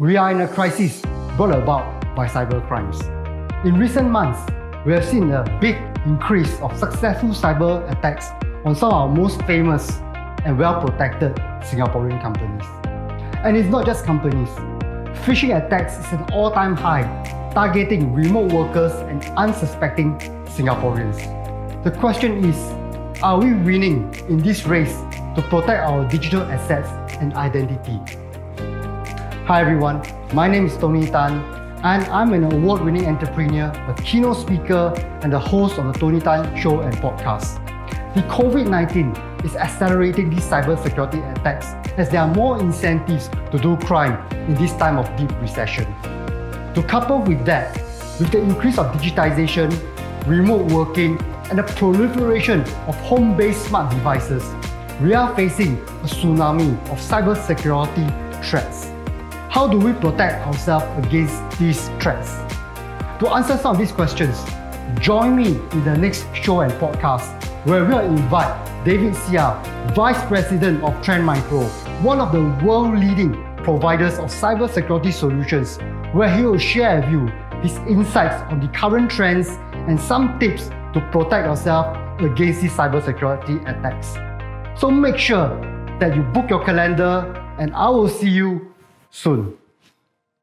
We are in a crisis brought about by cyber crimes. In recent months, we have seen a big increase of successful cyber attacks on some of our most famous and well protected Singaporean companies. And it's not just companies. Phishing attacks is an all time high, targeting remote workers and unsuspecting Singaporeans. The question is are we winning in this race to protect our digital assets and identity? Hi everyone, my name is Tony Tan, and I'm an award winning entrepreneur, a keynote speaker, and the host of the Tony Tan Show and podcast. The COVID 19 is accelerating these cybersecurity attacks as there are more incentives to do crime in this time of deep recession. To couple with that, with the increase of digitization, remote working, and the proliferation of home based smart devices, we are facing a tsunami of cybersecurity threats. How do we protect ourselves against these threats? To answer some of these questions, join me in the next show and podcast where we'll invite David Seah, Vice President of Trend Micro, one of the world leading providers of cybersecurity solutions, where he will share with you his insights on the current trends and some tips to protect yourself against these cybersecurity attacks. So make sure that you book your calendar and I will see you 顺。